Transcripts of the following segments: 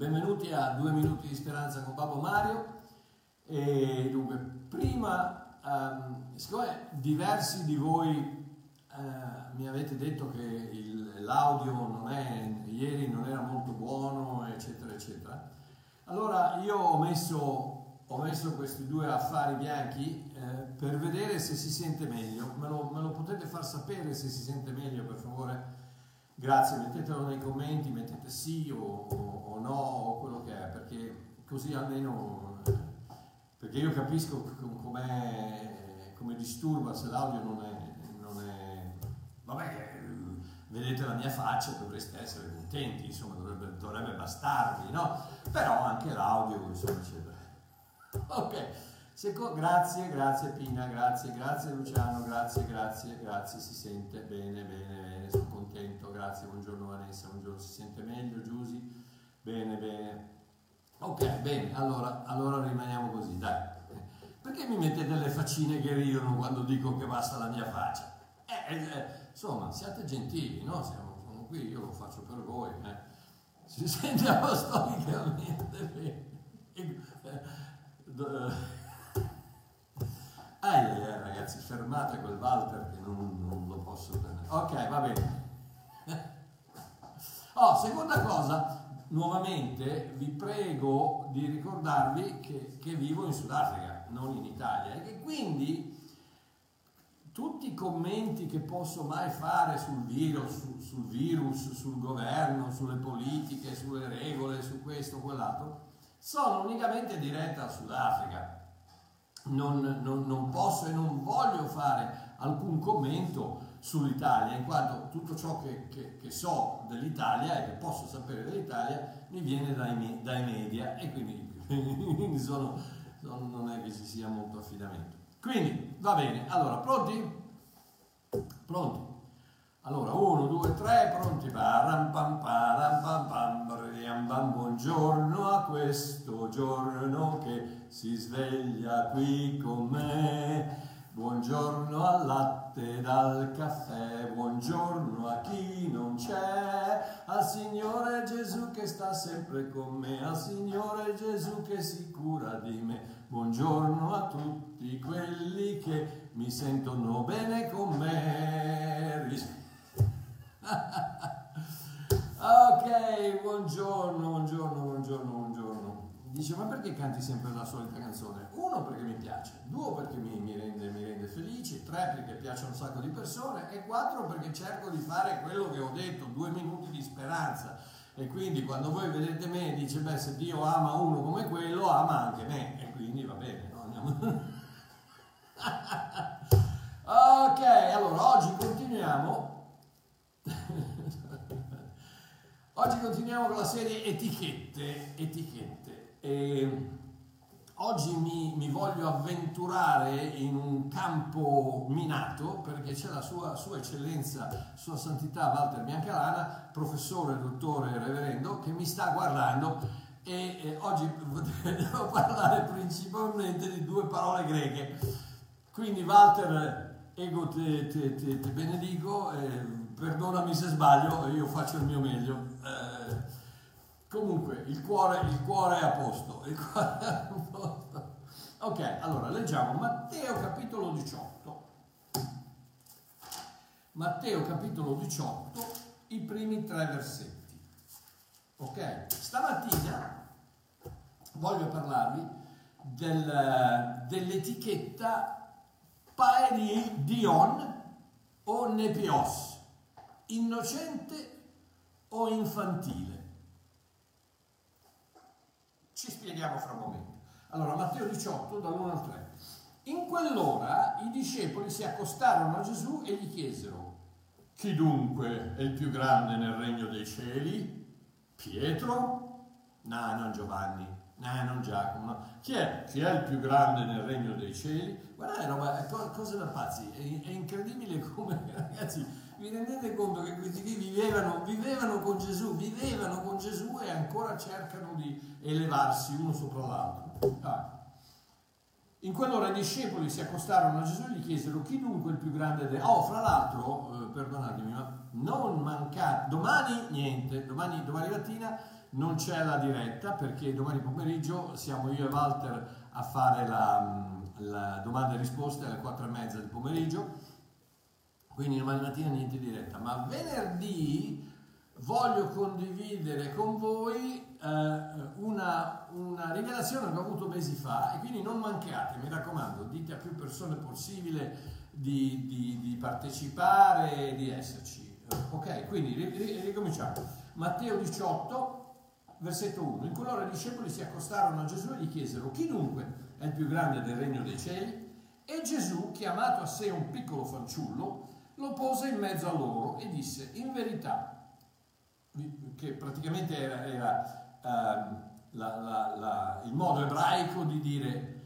Benvenuti a Due Minuti di Speranza con Babbo Mario. E dunque, prima, um, siccome diversi di voi Uh, mi avete detto che il, l'audio non è, ieri non era molto buono, eccetera, eccetera. Allora io ho messo, ho messo questi due affari bianchi eh, per vedere se si sente meglio. Me lo, me lo, potete far sapere se si sente meglio, per favore? Grazie, mettetelo nei commenti, mettete sì o, o, o no o quello che è, perché così almeno... Perché io capisco come disturba se l'audio non è vabbè, vedete la mia faccia, dovreste essere contenti, insomma, dovrebbe, dovrebbe bastarvi, no? Però anche l'audio, insomma, eccetera. Ok, Seco, grazie, grazie Pina, grazie, grazie Luciano, grazie, grazie, grazie, si sente bene, bene, bene, contento, grazie, buongiorno Vanessa, buongiorno, si sente meglio, Giusy, bene, bene. Ok, bene, allora, allora rimaniamo così, dai. Perché mi mettete le faccine che ridono quando dico che basta la mia faccia? Eh, eh, insomma, siate gentili, no? Siamo, siamo qui, io lo faccio per voi. Eh. Si sente apostolicamente bene. Ah, eh, ragazzi, fermate quel Walter che non, non lo posso tenere. Ok, va bene. Oh, seconda cosa, nuovamente vi prego di ricordarvi che, che vivo in Sudafrica, non in Italia, e che quindi tutti i commenti che posso mai fare sul virus, sul, sul virus, sul governo, sulle politiche, sulle regole, su questo o quell'altro, sono unicamente dirette al Sudafrica. Non, non, non, posso e non voglio fare alcun commento sull'Italia, in quanto tutto ciò che, che, che so dell'Italia e che posso sapere dell'Italia mi viene dai, dai media e quindi, quindi sono, non è che ci sia molto affidamento. Quindi, va bene, allora, pronti? Pronti? Allora, uno, due, tre, pronti? Param, pam, param, pam, pam, pam, buongiorno a questo giorno che si sveglia qui con me. Buongiorno al latte dal caffè, buongiorno a chi non c'è, al Signore Gesù che sta sempre con me, al Signore Gesù che si cura di me. Buongiorno a tutti quelli che mi sentono bene con me. ok, buongiorno, buongiorno, buongiorno, buongiorno. Dice, ma perché canti sempre la solita canzone? Uno, perché mi piace, due, perché mi, mi, rende, mi rende felice, tre, perché piace un sacco di persone e quattro, perché cerco di fare quello che ho detto, due minuti di speranza. E quindi quando voi vedete me dice, beh, se Dio ama uno come quello, ama anche me quindi va bene, no? Andiamo. ok, allora oggi continuiamo. oggi continuiamo con la serie etichette. etichette. E oggi mi, mi, voglio avventurare in un campo minato perché c'è la sua, sua eccellenza, sua santità Walter Biancalana, professore, dottore, reverendo, che mi sta guardando e eh, oggi devo parlare principalmente di due parole greche. Quindi Walter, ego te, te, te, te benedico, eh, perdonami se sbaglio, io faccio il mio meglio. Eh, comunque il cuore, il cuore è a posto. Cuore è a posto. Ok, allora leggiamo Matteo capitolo 18. Matteo capitolo 18, i primi tre versetti. Ok? Stamattina voglio parlarvi del, dell'etichetta Paeri Dion o Nepios, innocente o infantile. Ci spieghiamo fra un momento. Allora, Matteo 18, dall'1 al 3. In quell'ora i discepoli si accostarono a Gesù e gli chiesero, chi dunque è il più grande nel regno dei cieli? Pietro? No, non Giovanni, Eh, non Giacomo, no. Chi è? Chi è il più grande nel regno dei cieli? Guardate, roba, è cosa da pazzi, è, è, incredibile come, ragazzi, vi rendete conto che questi qui vivevano, vivevano con Gesù, vivevano con Gesù e ancora cercano di elevarsi uno sopra l'altro. Ah. In quell'ora i discepoli si accostarono a Gesù e gli chiesero chi dunque è il più grande dei... Oh, fra l'altro, eh, perdonatemi, ma non mancate, domani niente, domani, domani mattina non c'è la diretta perché domani pomeriggio siamo io e Walter a fare la, la domanda e risposte alle 4 e mezza del pomeriggio, quindi domani mattina niente diretta, ma venerdì voglio condividere con voi eh, una, una, rivelazione che ho avuto mesi fa e quindi non mancate, mi raccomando, dite a più persone possibile di, di, di partecipare e di esserci. Ok, quindi ricominciamo. Matteo 18, versetto 1. In quell'ora i discepoli si accostarono a Gesù e gli chiesero chi dunque è il più grande del regno dei cieli? E Gesù, chiamato a sé un piccolo fanciullo, lo pose in mezzo a loro e disse, in verità, che praticamente era, era uh, la, la, la, il modo ebraico di dire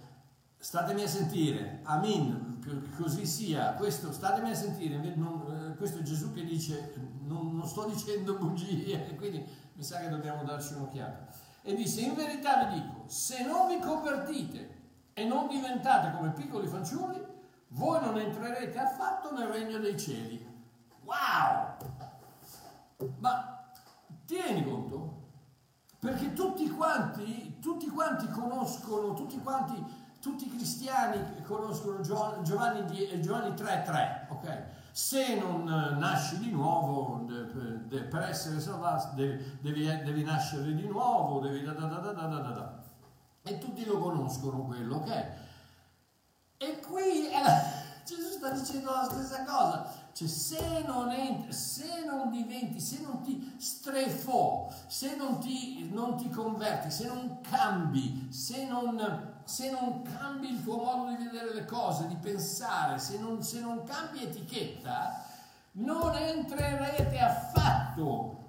statemi a sentire, amin, così sia, questo statemi a sentire, non, eh, questo è Gesù che dice non, non sto dicendo bugie, quindi mi sa che dobbiamo darci un'occhiata. E disse, in verità vi dico, se non vi convertite e non diventate come piccoli fanciulli, voi non entrerete affatto nel regno dei cieli. Wow! Ma tieni conto, perché tutti quanti, tutti quanti conoscono, tutti quanti, tutti i cristiani conoscono Giovanni, Giovanni 3.3, ok? Se non eh, nasci di nuovo, per essere salvato, devi, devi, nascere di nuovo, devi da da da da da da da. E tutti lo conoscono quello, ok? E qui eh, Gesù sta dicendo la stessa cosa. Cioè, se non, entri, se non diventi, se non ti strefò, se non ti, non ti converti, se non cambi, se non se non cambi il tuo modo di vedere le cose, di pensare, se non, se non cambi etichetta, non entrerete affatto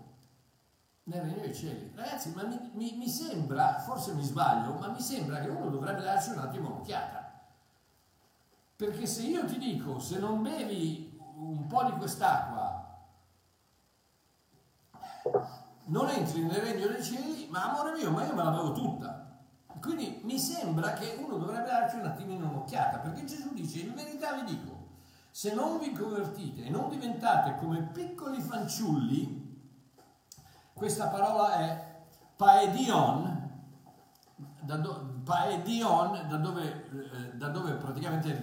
nel regno dei cieli. Ragazzi, ma mi, mi, mi, sembra, forse mi sbaglio, ma mi sembra che uno dovrebbe darci un attimo un'occhiata. Perché se io ti dico, se non bevi un po' di quest'acqua, non entri nel regno dei cieli, ma amore mio, ma io me la bevo tutta. Quindi mi sembra che uno dovrebbe darci un attimino un'occhiata, perché Gesù dice, in verità vi dico, se non vi convertite e non diventate come piccoli fanciulli, questa parola è paedion, da, do, paedion, da, dove, eh, da dove praticamente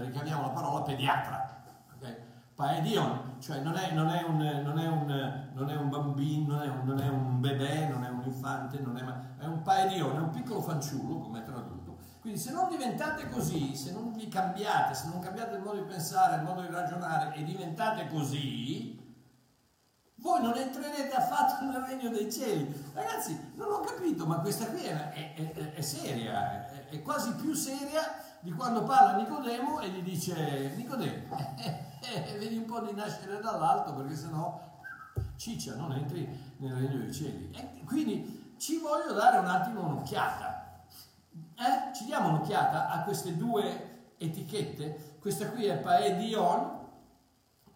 richiamiamo la parola pediatra. Okay? Paedion, cioè non è, non, è un, non, è un, non è, un, bambino, non è un, non è un bebè, non è un infante, è, un paedione, è un piccolo fanciullo, come tradotto. Quindi se non diventate così, se non vi cambiate, se non cambiate il modo di pensare, il modo di ragionare e diventate così, voi non entrerete affatto nel regno dei cieli. Ragazzi, non ho capito, ma questa qui è, è, è, è seria, è, quasi più seria di quando parla Nicodemo e gli dice, Nicodemo, eh, eh, vedi un po' di nascere dall'alto perché sennò ciccia, non entri nel regno dei cieli. E quindi ci voglio dare un attimo un'occhiata. Eh? Ci diamo un'occhiata a queste due etichette. Questa qui è Paedion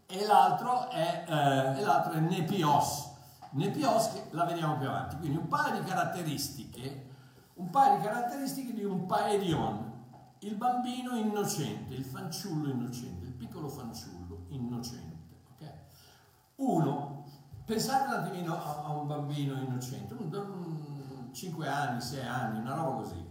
e l'altro è, eh, e l'altro è Nepios. Nepios che la vediamo più avanti. Quindi un paio di caratteristiche, un paio di caratteristiche di un Paedion. Il bambino innocente, il fanciullo innocente, il piccolo fanciullo innocente. Okay? Uno, pensate un attimino a, a un bambino innocente, un, un, 5 anni, 6 anni, una roba così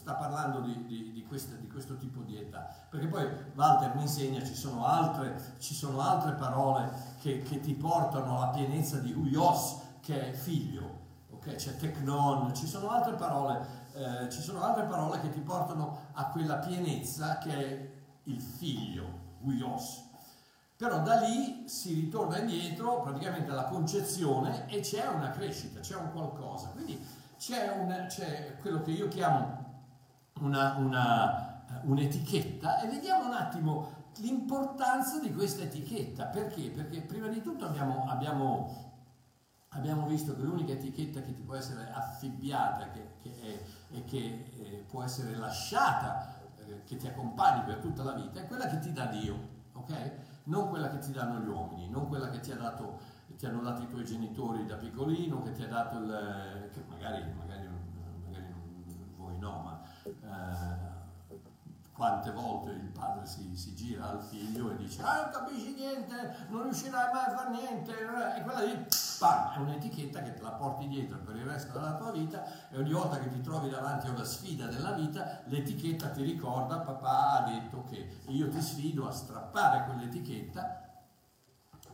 sta parlando di, di, di, questa, di, questo tipo di età. Perché poi Walter mi insegna, ci sono altre, ci sono altre parole che, che, ti portano alla pienezza di uios, che è figlio, okay? c'è technon, ci sono altre parole, eh, ci sono altre parole che ti portano a quella pienezza che è il figlio, uios. Però da lì si ritorna indietro praticamente alla concezione e c'è una crescita, c'è un qualcosa. Quindi c'è, un, c'è quello che io chiamo una, una, un'etichetta e vediamo un attimo l'importanza di questa etichetta. Perché? Perché prima di tutto abbiamo, abbiamo abbiamo visto che l'unica etichetta che ti può essere affibbiata che, che è, e che eh, può essere lasciata, eh, che ti accompagni per tutta la vita, è quella che ti dà Dio, ok? Non quella che ti danno gli uomini, non quella che ti, ha dato, ti hanno dato i tuoi genitori da piccolino, che ti ha dato il... che magari, magari. Eh, quante volte il padre si, si, gira al figlio e dice ah non capisci niente, non riuscirai mai a fare niente e quella lì pam, è un'etichetta che te la porti dietro per il resto della tua vita e ogni volta che ti trovi davanti a una sfida della vita l'etichetta ti ricorda papà ha detto che io ti sfido a strappare quell'etichetta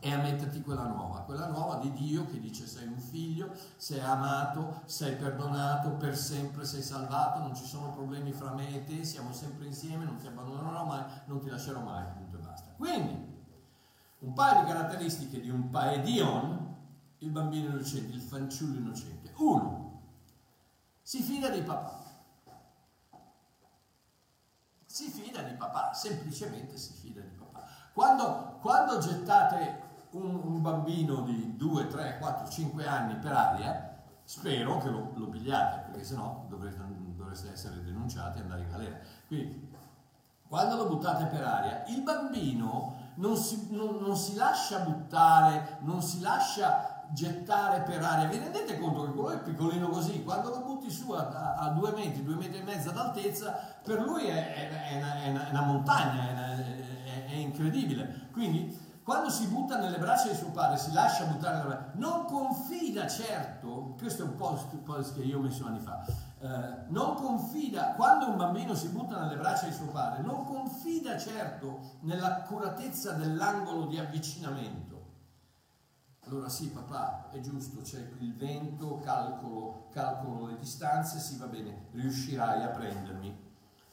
e a metterti quella nuova, quella nuova di Dio che dice sei un figlio, sei amato, sei perdonato, per sempre sei salvato, non ci sono problemi fra me e te, siamo sempre insieme, non ti abbandonerò mai, non ti lascerò mai, punto e basta. Quindi, un paio di caratteristiche di un paedion, il bambino innocente, il fanciullo innocente. Uno, si fida di papà. Si fida di papà, semplicemente si fida di papà. Quando, quando gettate un, un, bambino di 2, 3, 4, 5 anni per aria, spero che lo, lo pigliate, perché sennò dovreste, dovreste essere denunciati e andare in galera. Quindi, quando lo buttate per aria, il bambino non si, non, non si lascia buttare, non si lascia gettare per aria. Vi rendete conto che quello è piccolino così, quando lo butti su a, a, due metri, due metri e mezzo d'altezza, per lui è, è, è, una, è una, una, montagna, è, incredibile. Quindi quando si butta nelle braccia di suo padre, si lascia buttare nelle braccia, non confida certo, questo è un post, che io ho messo anni fa, eh, non confida, quando un bambino si butta nelle braccia di suo padre, non confida certo nell'accuratezza dell'angolo di avvicinamento. Allora sì, papà, è giusto, c'è il vento, calcolo, calcolo le distanze, sì va bene, riuscirai a prendermi.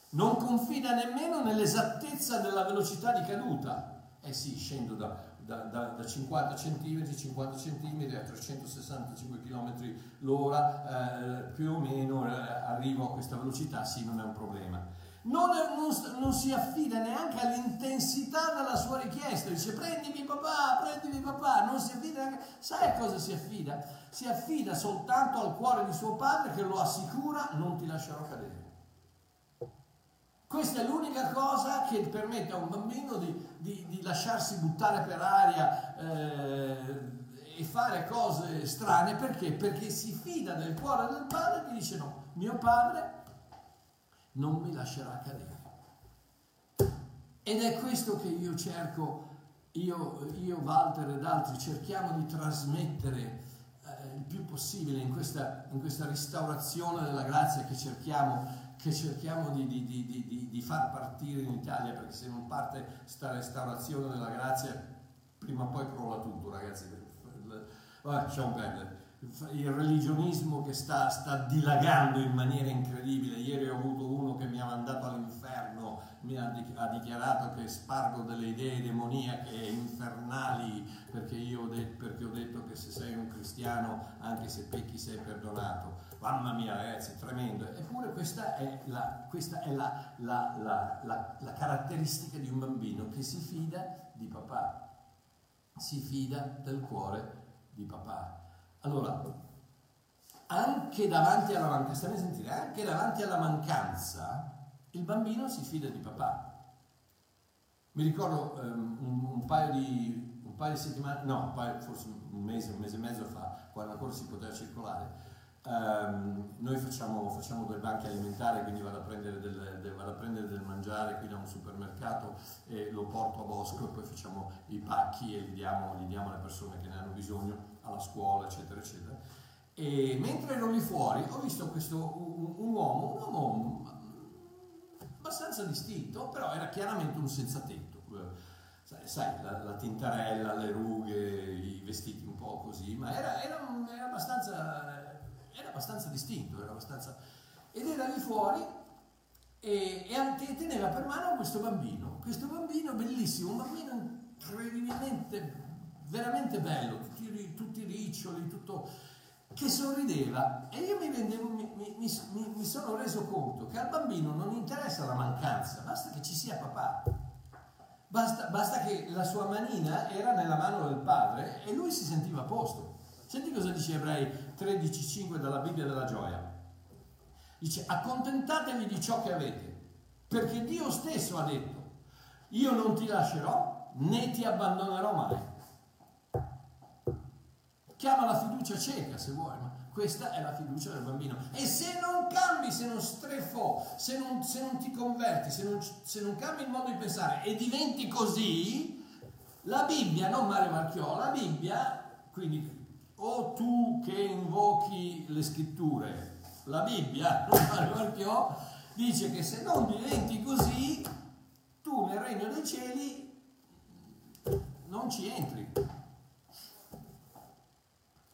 Non confida nemmeno nell'esattezza della velocità di caduta eh sì, scendo da, da, da, da 50 cm, 50 cm a 365 km l'ora, eh, più o meno eh, arrivo a questa velocità, sì, non è un problema. Non, non, non, si affida neanche all'intensità della sua richiesta, dice prendimi papà, prendimi papà, non si affida neanche, sai a cosa si affida? Si affida soltanto al cuore di suo padre che lo assicura non ti lascerò cadere. Questa è l'unica cosa che permette a un bambino di, di, di lasciarsi buttare per aria eh, e fare cose strane perché? Perché si fida del cuore del padre e dice no, mio padre non mi lascerà cadere. Ed è questo che io cerco, io, io Walter ed altri cerchiamo di trasmettere eh, il più possibile in questa, in questa restaurazione della grazia che cerchiamo che cerchiamo di, di, di, di, far partire in Italia, perché se non parte questa restaurazione della grazia, prima o poi crolla tutto, ragazzi. Vabbè, lasciamo perdere. Il religionismo che sta, sta dilagando in maniera incredibile. Ieri ho avuto uno che mi ha mandato all'inferno, mi ha, dichiarato che spargo delle idee demoniache infernali perché io ho detto, perché ho detto che se sei un cristiano, anche se pecchi, sei perdonato Mamma mia ragazzi, tremendo. Eppure questa è, la, questa è la, la, la, caratteristica di un bambino che si fida di papà, si fida del cuore di papà. Allora, anche davanti alla mancanza, sentire, anche davanti alla mancanza, il bambino si fida di papà. Mi ricordo um, un, un, paio di, un, paio di, settimane, no, paio, forse un mese, un mese e mezzo fa, quando ancora si poteva circolare, Um, noi facciamo, facciamo, dei banchi alimentari, quindi vado a, del, del, vado a, prendere del, mangiare qui da un supermercato e lo porto a Bosco e poi facciamo i pacchi e li diamo, li diamo alle persone che ne hanno bisogno, alla scuola, eccetera, eccetera. E mentre ero lì fuori ho visto questo, un, un uomo, un uomo abbastanza distinto, però era chiaramente un senza tetto. Sai, sai la, la, tintarella, le rughe, i vestiti un po' così, ma era, era, era abbastanza era abbastanza distinto, era abbastanza... era lì fuori e, e teneva per mano questo bambino, questo bambino bellissimo, un bambino incredibilmente, veramente bello, tutti, tutti riccioli, tutto, che sorrideva. E io mi, rendevo, mi, mi, mi, sono reso conto che al bambino non interessa la mancanza, basta che ci sia papà, basta, basta che la sua manina era nella mano del padre e lui si sentiva a posto. Senti cosa dice Ebrei 13,5 dalla Bibbia della gioia. Dice, accontentatevi di ciò che avete, perché Dio stesso ha detto, io non ti lascerò né ti abbandonerò mai. Chiama la fiducia cieca se vuoi, ma questa è la fiducia del bambino. E se non cambi, se non strefò, se non, se non ti converti, se non, se non cambi il modo di pensare e diventi così, la Bibbia, non Mario Marchiò, la Bibbia, quindi o tu che invochi le scritture, la Bibbia, non Mario Marchiò, dice che se non diventi così, tu nel regno dei cieli non ci entri.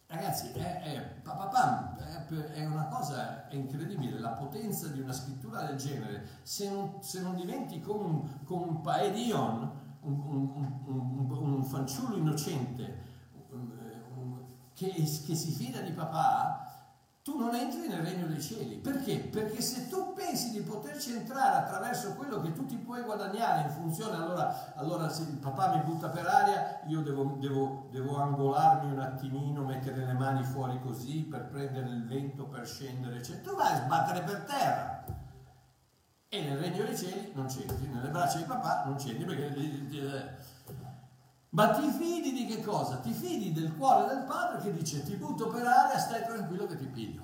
Ragazzi, è, è, papapam, è, è una cosa incredibile, la potenza di una scrittura del genere, se non, se non diventi come un, come un paedion, un, un, un, fanciullo innocente che, che si fida di papà, tu non entri nel regno dei cieli. Perché? Perché se tu pensi di poterci entrare attraverso quello che tu ti puoi guadagnare in funzione, allora, allora se il papà mi butta per aria, io devo, devo, devo angolarmi un attimino, mettere le mani fuori così per prendere il vento, per scendere, eccetera. Tu vai a sbattere per terra. E nel regno dei cieli non c'entri, nelle braccia di papà non c'entri perché ma ti fidi di che cosa? Ti fidi del cuore del padre che dice ti butto per aria, stai tranquillo che ti piglio,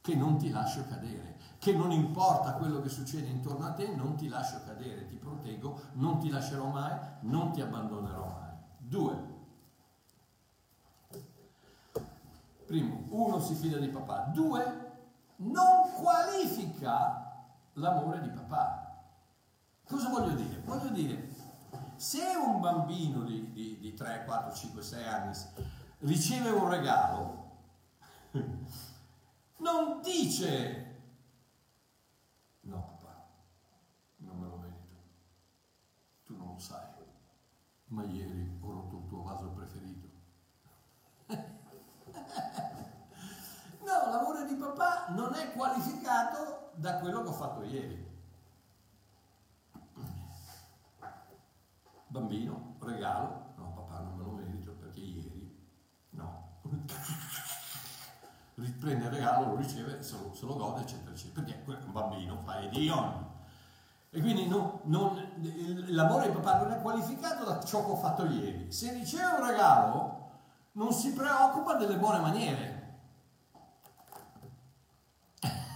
che non ti lascio cadere, che non importa quello che succede intorno a te, non ti lascio cadere, ti proteggo, non ti lascerò mai, non ti abbandonerò mai. Due. Primo, uno si fida di papà. Due, non qualifica l'amore di papà. Cosa voglio dire? Voglio dire, se un bambino di, di, di 3, 4, 5, 6 anni riceve un regalo, non dice no papà, non me lo merito, tu non lo sai, ma ieri ho rotto il tuo vaso preferito. no, l'amore di papà non è qualificato da quello che ho fatto ieri. Bambino, regalo, no papà non me lo merito perché ieri, no, riprende il regalo, lo riceve, se lo, se lo gode, eccetera, eccetera, perché un bambino, fa edion. E quindi non, non, l'amore di papà non è qualificato da ciò che ho fatto ieri. Se riceve un regalo, non si preoccupa delle buone maniere.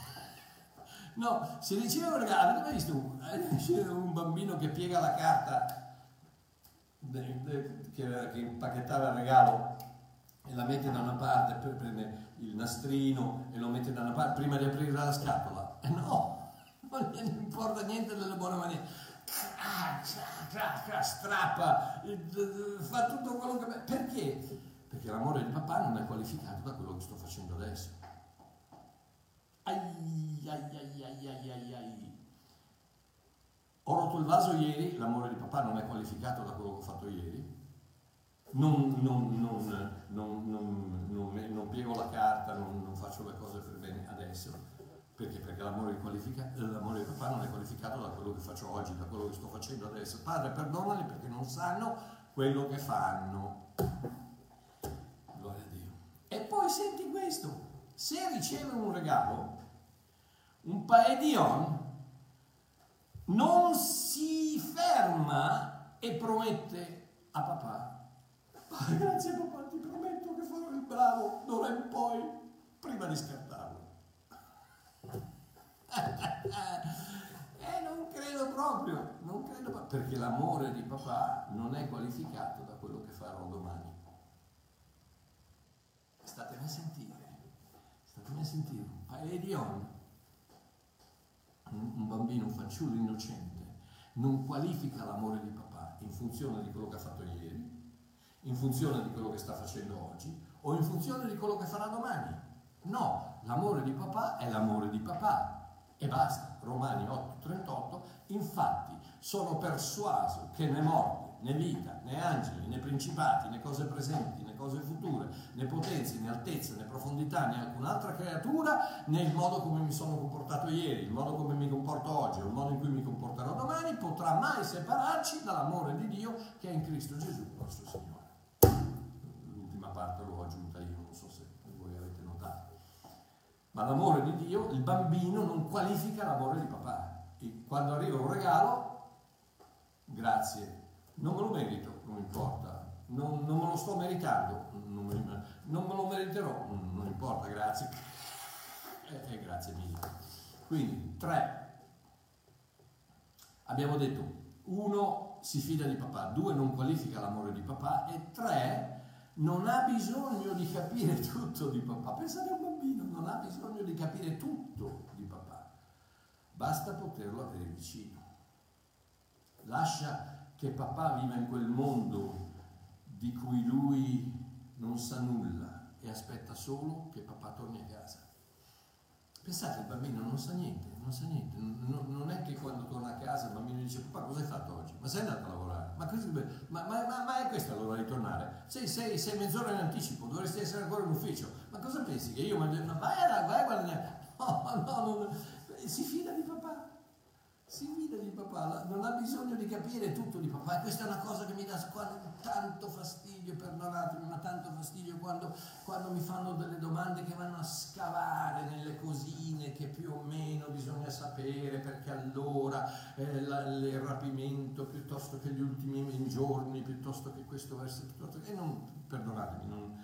No, se riceve un regalo, avete mai visto un, un bambino che piega la carta che, che impacchettava il regalo e la mette da una parte, poi prende il nastrino e lo mette da una parte prima di aprire la scatola. E no, non gli importa niente delle buone maniere. Strappa, fa tutto quello che... Perché? Perché l'amore di papà non è qualificato da quello che sto facendo adesso. Ai, ai, ai, ai, ai, ai, ai. Ho rotto il vaso ieri, l'amore di papà non è qualificato da quello che ho fatto ieri. Non, non, non, non piego la carta, non, faccio le cose per bene adesso. Perché? Perché l'amore l'amore di papà non è qualificato da quello che faccio oggi, da quello che sto facendo adesso. Padre, perdonali perché non sanno quello che fanno. Gloria a Dio. E poi senti questo, se riceve un regalo, un paedion, non si ferma e promette a papà, ah, grazie papà, ti prometto che farò il bravo d'ora in poi, prima di scartarlo. eh, non credo proprio, non credo proprio, perché l'amore di papà non è qualificato da quello che farò domani. Statemi a sentire, statemi a sentire, un paio di onde un bambino, un fanciullo innocente, non qualifica l'amore di papà in funzione di quello che ha fatto ieri, in funzione di quello che sta facendo oggi o in funzione di quello che farà domani. No, l'amore di papà è l'amore di papà e basta. Romani 8:38, infatti sono persuaso che né morte, né vita, né angeli, né principati, né cose presenti, cose future, né potenze, né altezza, né profondità, né alcun'altra creatura, né il modo come mi sono comportato ieri, il modo come mi comporto oggi, o il modo in cui mi comporterò domani, potrà mai separarci dall'amore di Dio che è in Cristo Gesù, nostro Signore. L'ultima parte l'ho aggiunta io, non so se voi avete notato. Ma l'amore di Dio, il bambino non qualifica l'amore di papà. E quando arriva un regalo, grazie, non me lo merito, non importa, non, non me lo sto meritando, non me, non me lo meriterò, non importa, grazie. E, eh, eh, grazie mille. Quindi, tre. Abbiamo detto, uno si fida di papà, due non qualifica l'amore di papà e tre non ha bisogno di capire tutto di papà. Pensate a un bambino, non ha bisogno di capire tutto di papà, basta poterlo avere vicino. Lascia che papà viva in quel mondo di cui lui non sa nulla e aspetta solo che papà torni a casa. Pensate, il bambino non sa niente, non sa niente, non, non è che quando torna a casa il bambino dice papà cosa hai fatto oggi? Ma sei andato a lavorare? Ma, ma, ma, ma è questa l'ora di tornare? Sei, sei, sei, mezz'ora in anticipo, dovresti essere ancora in ufficio. Ma cosa pensi? Che io ma vai a, vai a guadagnare? No, no, no, si fida di papà si fida di papà, non ha bisogno di capire tutto di papà. E questa è una cosa che mi dà tanto fastidio, perdonatemi, ma tanto fastidio quando, quando, mi fanno delle domande che vanno a scavare nelle cosine che più o meno bisogna sapere perché allora eh, la, il rapimento piuttosto che gli ultimi giorni, piuttosto che questo verso, piuttosto che... E non, perdonatemi, non,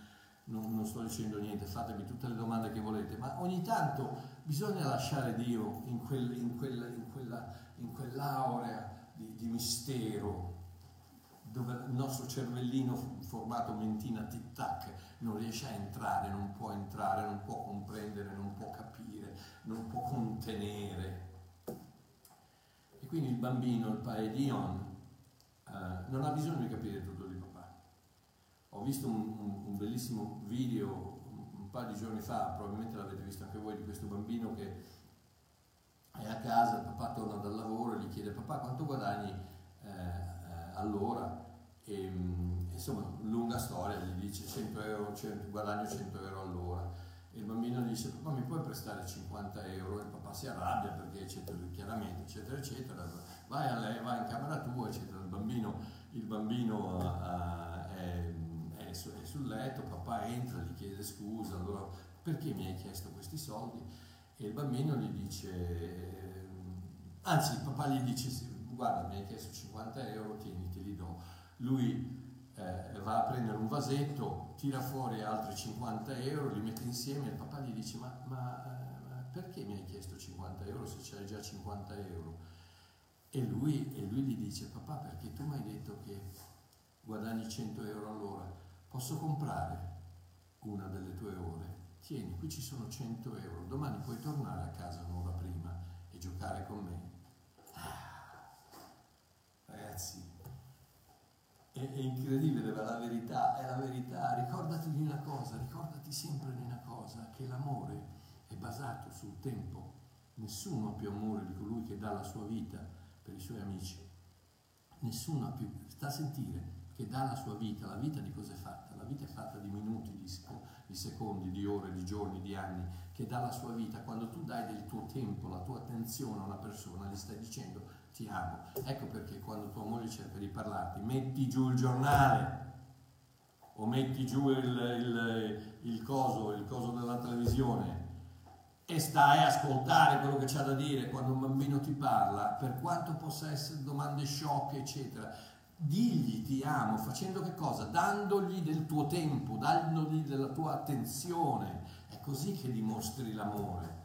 non, non, sto dicendo niente, fatemi tutte le domande che volete, ma ogni tanto bisogna lasciare Dio in, quel, in, quel, in, quella, in quell'aurea di, di, mistero dove il nostro cervellino formato mentina tic-tac non riesce a entrare, non può entrare, non può comprendere, non può capire, non può contenere. E quindi il bambino, il paedion, eh, non ha bisogno di capire tutto di papà. Ho visto un, un, un bellissimo video un paio di giorni fa, probabilmente l'avete visto anche voi, di questo bambino che è a casa, il papà torna dal lavoro e gli chiede papà quanto guadagni eh, eh all'ora? E mm, insomma lunga storia, gli dice 100 euro, 100, guadagno 100 euro all'ora. E il bambino gli dice papà mi puoi prestare 50 euro? E il papà si arrabbia perché eccetera, chiaramente eccetera eccetera, vai a lei, vai in camera tua eccetera, il bambino, il bambino uh, è è, su, è sul letto, papà entra, gli chiede scusa, allora perché mi hai chiesto questi soldi? E il bambino gli dice, ehm, anzi il papà gli dice, guarda mi hai chiesto 50 euro, tieni, te li do. Lui eh, va a prendere un vasetto, tira fuori altri 50 euro, li mette insieme e il papà gli dice, ma, ma eh, perché mi hai chiesto 50 euro se c'hai già 50 euro? E lui, e lui gli dice, papà perché tu mi hai detto che guadagni 100 euro all'ora, posso comprare una delle tue ore? Tieni, qui ci sono 100 euro, domani puoi tornare a casa un'ora prima e giocare con me. Ah, ragazzi, è, è incredibile, ma la verità è la verità. Ricordati di una cosa, ricordati sempre di una cosa, che l'amore è basato sul tempo. Nessuno ha più amore di colui che dà la sua vita per i suoi amici. Nessuno ha più, sta a sentire, che dà la sua vita. La vita di cosa è fatta? La vita è fatta di minuti, di, di secondi, di ore, di giorni, di anni, che dà la sua vita. Quando tu dai del tuo tempo, la tua attenzione a una persona, gli stai dicendo ti amo. Ecco perché quando tua moglie cerca di parlarti, metti giù il giornale o metti giù il, il, il coso, il coso della televisione e stai a ascoltare quello che c'ha da dire quando un bambino ti parla, per quanto possa essere domande sciocche, eccetera digli ti amo, facendo che cosa? Dandogli del tuo tempo, dandogli della tua attenzione. È così che dimostri l'amore.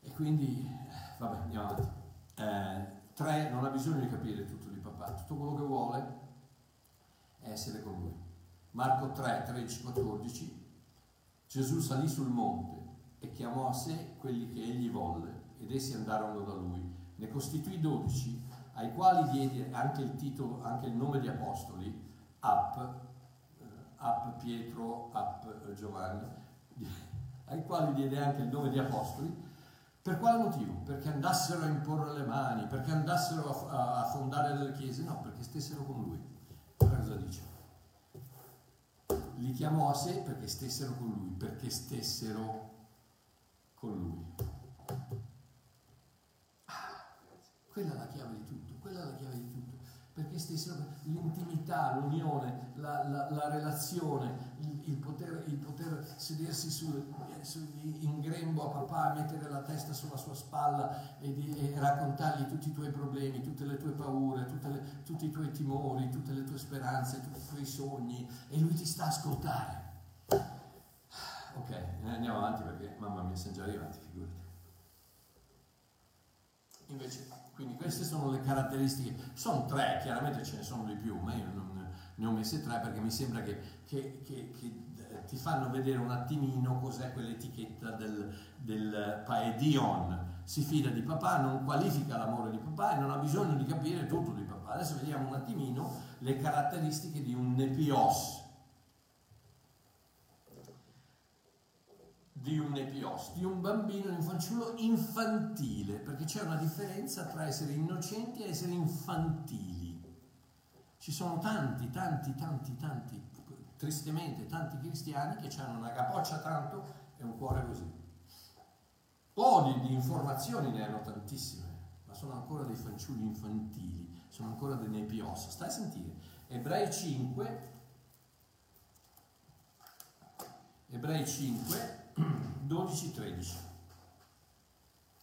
E quindi, vabbè, andiamo avanti. Eh, tre, non ha bisogno di capire tutto di papà, tutto quello che vuole è essere con lui. Marco 3, 13, 14, Gesù salì sul monte e chiamò a sé quelli che egli volle ed essi andarono da lui. Ne costituì dodici ai quali diede anche il titolo, anche il nome di apostoli, App, eh, App Pietro, App Giovanni, ai quali diede anche il nome di apostoli, per quale motivo? Perché andassero a imporre le mani, perché andassero a, a fondare delle chiese? No, perché stessero con lui. Guarda cosa dice. Li chiamò a sé perché stessero con lui, perché stessero con lui. Ah, quella è la chiave di tutto quella è la chiave di tutto. perché stessero l'intimità, l'unione, la, la, la relazione, il, il, poter, il, poter, sedersi sul, sul, in grembo a papà, mettere la testa sulla sua spalla e, di, e raccontargli tutti i tuoi problemi, tutte le tue paure, le, tutti i tuoi timori, tutte le tue speranze, tutti i tuoi sogni e lui ti sta a ascoltare. Ok, eh, andiamo avanti perché mamma mia siamo già arrivati, figurati. Invece quindi queste sono le caratteristiche, sono tre, chiaramente ce ne sono di più, ma io non, ne ho messe tre perché mi sembra che, che, che, che eh, ti fanno vedere un attimino cos'è quell'etichetta del, del paedion. Si fida di papà, non qualifica l'amore di papà e non ha bisogno di capire tutto di papà. Adesso vediamo un attimino le caratteristiche di un nepios. Di un epios, di un bambino, di un fanciullo infantile, perché c'è una differenza tra essere innocenti e essere infantili. Ci sono tanti, tanti, tanti, tanti, tristemente tanti cristiani che hanno una capoccia tanto e un cuore così. O di, di informazioni ne hanno tantissime, ma sono ancora dei fanciulli infantili, sono ancora dei nepios. Stai a sentire. Ebrei 5, Ebrei 5, 12-13.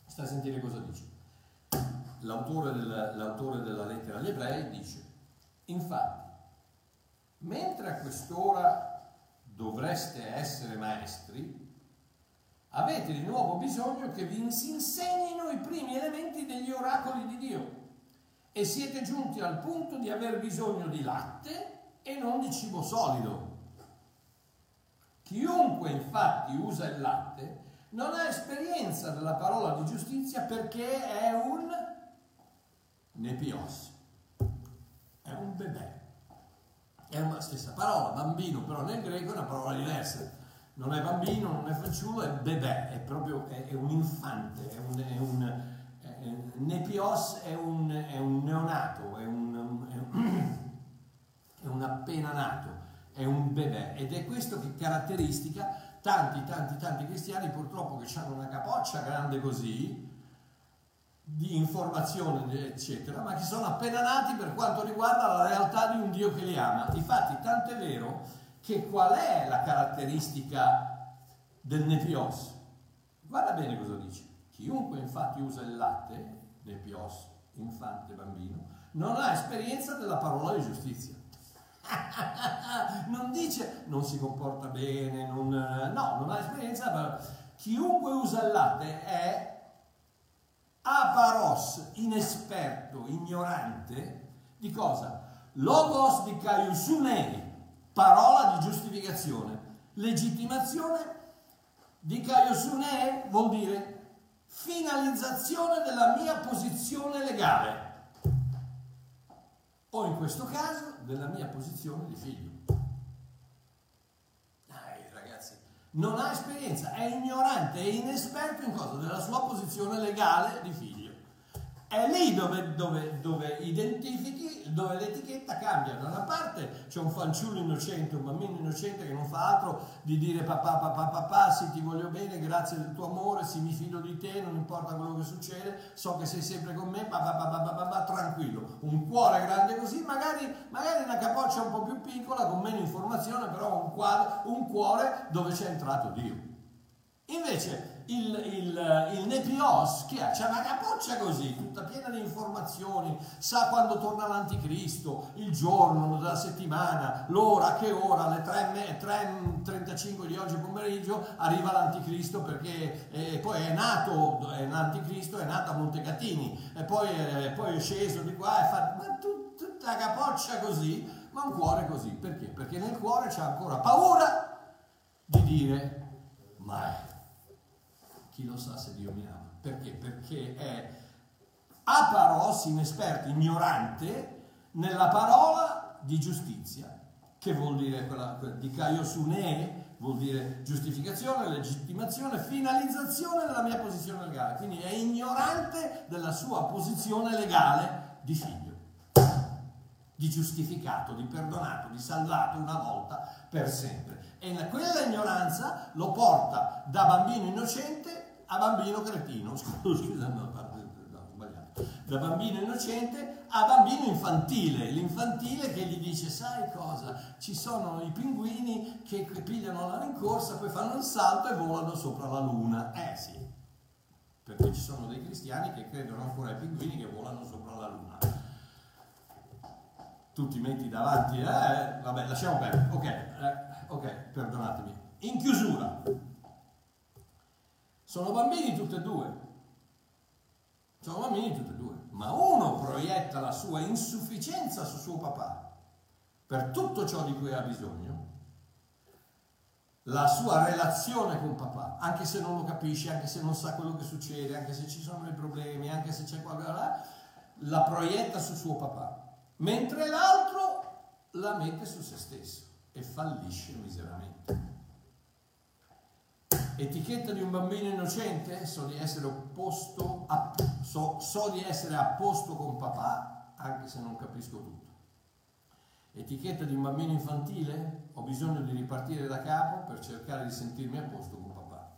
Sta a sentire cosa dice. L'autore, del, l'autore della lettera agli ebrei dice, infatti, mentre a quest'ora dovreste essere maestri, avete di nuovo bisogno che vi si insegnino i primi elementi degli oracoli di Dio e siete giunti al punto di aver bisogno di latte e non di cibo solido Chiunque infatti usa il latte non ha esperienza della parola di giustizia perché è un nepios, è un bebè. È una stessa parola, bambino, però nel greco è una parola diversa. Non è bambino, non è fanciullo, è bebè, è proprio è, è un infante, è un, è un è, nepios è un, un neonato, un, è un appena nato è un bebè ed è questo che caratteristica tanti, tanti, tanti cristiani purtroppo che hanno una capoccia grande così di informazione eccetera, ma che sono appena nati per quanto riguarda la realtà di un Dio che li ama. Infatti, tanto è vero che qual è la caratteristica del nepios? Guarda bene cosa dice. Chiunque infatti usa il latte, nepios, infante, bambino, non ha esperienza della parola di giustizia. non dice non si comporta bene, non, no, non ha esperienza, ma chiunque usa il latte è aparos, inesperto, ignorante, di cosa? Logos di Caiusunei, parola di giustificazione. Legittimazione di Caiusunei vuol dire finalizzazione della mia posizione legale o in questo caso della mia posizione di figlio. Dai ragazzi, non ha esperienza, è ignorante, è inesperto in cosa? Della sua posizione legale di figlio. È lì dove, dove, dove, identifichi, dove l'etichetta cambia. Da una parte c'è un fanciullo innocente, un bambino innocente che non fa altro di dire papà, papà, papà, sì ti voglio bene, grazie del tuo amore, sì mi fido di te, non importa quello che succede, so che sei sempre con me, papà, papà, papà, papà tranquillo. Un cuore grande così, magari, magari una capoccia un po' più piccola, con meno informazione, però un, quadro, un cuore dove c'è entrato Dio. Invece il, il, il Nepios che ha, c'è una capoccia così, tutta piena di informazioni, sa quando torna l'anticristo, il giorno della settimana, l'ora, che ora, alle 3.35 di oggi pomeriggio arriva l'anticristo perché eh, poi è nato, è l'anticristo è nato a Montecatini e poi, eh, poi è sceso di qua e fa ma tut, tutta la capoccia così, ma un cuore così, perché? Perché nel cuore c'è ancora paura di dire mai chi lo sa se Dio mi ama. Perché? Perché è aparos, inesperto, ignorante, nella parola di giustizia, che vuol dire quella, di Caio Sune, vuol dire giustificazione, legittimazione, finalizzazione della mia posizione legale. Quindi è ignorante della sua posizione legale di figlio, di giustificato, di perdonato, di salvato una volta per sempre. E quella ignoranza lo porta da bambino innocente a bambino cretino, scusa, da bambino innocente a bambino infantile, l'infantile che gli dice sai cosa, ci sono i pinguini che pigliano la rincorsa, poi fanno il salto e volano sopra la luna. Eh sì, perché ci sono dei cristiani che credono ancora ai pinguini che volano sopra la luna. Tu ti metti davanti, eh, vabbè lasciamo perdere, ok, eh, ok, perdonatemi. In chiusura, sono bambini tutti e due, sono bambini tutti e due, ma uno proietta la sua insufficienza su suo papà per tutto ciò di cui ha bisogno, la sua relazione con papà, anche se non lo capisce, anche se non sa quello che succede, anche se ci sono dei problemi, anche se c'è qualcosa, la proietta su suo papà, mentre l'altro la mette su se stesso e fallisce miseramente. Etichetta di un bambino innocente? So di essere opposto a, so, so di essere a posto con papà, anche se non capisco tutto. Etichetta di un bambino infantile? Ho bisogno di ripartire da capo per cercare di sentirmi a posto con papà.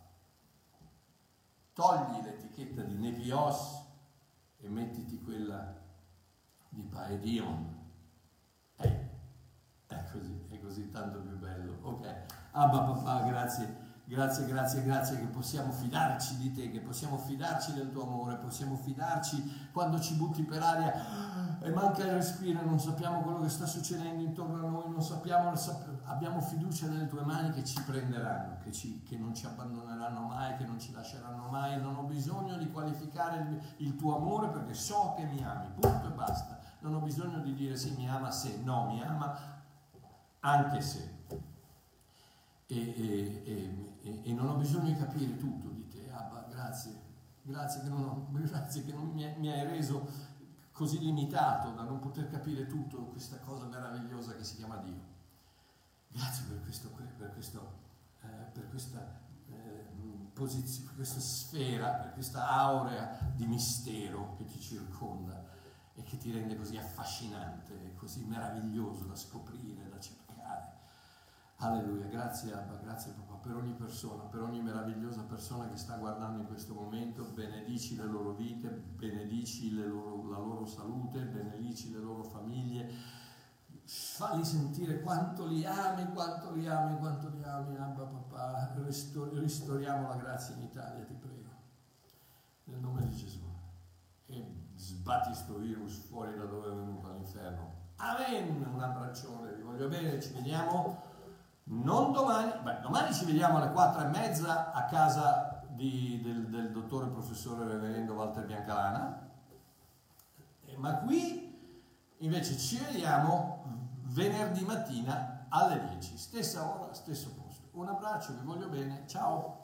Togli l'etichetta di nepios e mettiti quella di paedion. È così, è così tanto più bello. Ok, Abba papà, grazie Grazie, grazie, grazie che possiamo fidarci di te, che possiamo fidarci del tuo amore, possiamo fidarci quando ci butti per aria e manca il respiro, non sappiamo quello che sta succedendo intorno a noi, non sappiamo, abbiamo fiducia nelle tue mani che ci prenderanno, che, ci, che non ci abbandoneranno mai, che non ci lasceranno mai. Non ho bisogno di qualificare il, il tuo amore perché so che mi ami, punto e basta. Non ho bisogno di dire sì, mi ama se, no, mi ama anche se. E, e, e, e, non ho bisogno di capire tutto di te, Abba, grazie, grazie che non, ho, grazie che non mi, mi, hai reso così limitato da non poter capire tutto questa cosa meravigliosa che si chiama Dio. Grazie per, questo, per, questo, eh, per questa eh, posizione, per questa sfera, per questa aurea di mistero che ti circonda e che ti rende così affascinante, così meraviglioso da scoprire, da cercare. Alleluia, grazie Abba, grazie papà per ogni persona, per ogni meravigliosa persona che sta guardando in questo momento, benedici le loro vite, benedici loro, la loro salute, benedici le loro famiglie, falli sentire quanto li ami, quanto li ami, quanto li ami Abba papà, ristoriamo la grazia in Italia, ti prego, nel nome di Gesù, e sbatti sto virus fuori da dove è venuto all'inferno. Amen, un abbraccione, vi voglio bene, ci vediamo non domani, beh, domani ci vediamo alle quattro e mezza a casa di, del, del, dottore professore reverendo Walter Biancalana, eh, ma qui invece ci vediamo venerdì mattina alle 10, stessa ora, stesso posto. Un abbraccio, vi voglio bene, ciao!